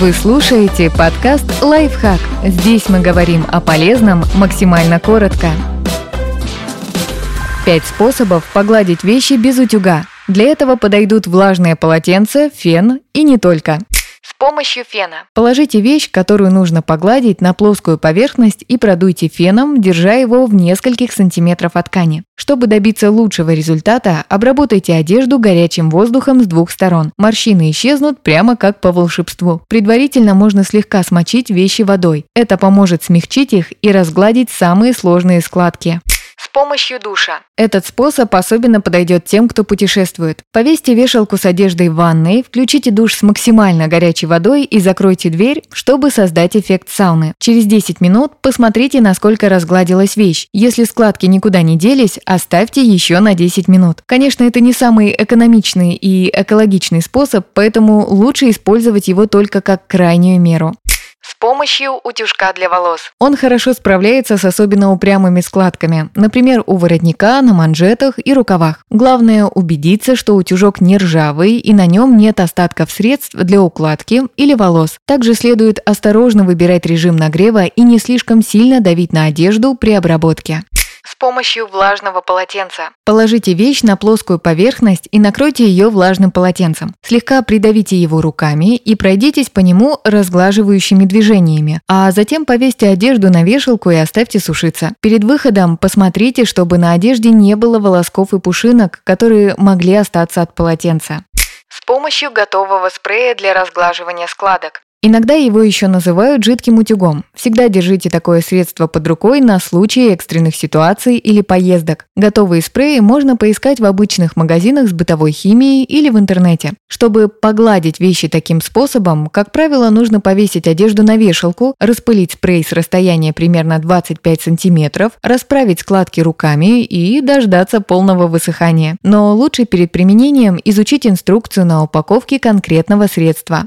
Вы слушаете подкаст «Лайфхак». Здесь мы говорим о полезном максимально коротко. Пять способов погладить вещи без утюга. Для этого подойдут влажное полотенце, фен и не только помощью фена. Положите вещь, которую нужно погладить, на плоскую поверхность и продуйте феном, держа его в нескольких сантиметров от ткани. Чтобы добиться лучшего результата, обработайте одежду горячим воздухом с двух сторон. Морщины исчезнут прямо как по волшебству. Предварительно можно слегка смочить вещи водой. Это поможет смягчить их и разгладить самые сложные складки помощью душа. Этот способ особенно подойдет тем, кто путешествует. Повесьте вешалку с одеждой в ванной, включите душ с максимально горячей водой и закройте дверь, чтобы создать эффект сауны. Через 10 минут посмотрите, насколько разгладилась вещь. Если складки никуда не делись, оставьте еще на 10 минут. Конечно, это не самый экономичный и экологичный способ, поэтому лучше использовать его только как крайнюю меру помощью утюжка для волос. Он хорошо справляется с особенно упрямыми складками, например, у воротника, на манжетах и рукавах. Главное убедиться, что утюжок не ржавый и на нем нет остатков средств для укладки или волос. Также следует осторожно выбирать режим нагрева и не слишком сильно давить на одежду при обработке с помощью влажного полотенца. Положите вещь на плоскую поверхность и накройте ее влажным полотенцем. Слегка придавите его руками и пройдитесь по нему разглаживающими движениями, а затем повесьте одежду на вешалку и оставьте сушиться. Перед выходом посмотрите, чтобы на одежде не было волосков и пушинок, которые могли остаться от полотенца. С помощью готового спрея для разглаживания складок. Иногда его еще называют жидким утюгом. Всегда держите такое средство под рукой на случай экстренных ситуаций или поездок. Готовые спреи можно поискать в обычных магазинах с бытовой химией или в интернете. Чтобы погладить вещи таким способом, как правило, нужно повесить одежду на вешалку, распылить спрей с расстояния примерно 25 см, расправить складки руками и дождаться полного высыхания. Но лучше перед применением изучить инструкцию на упаковке конкретного средства.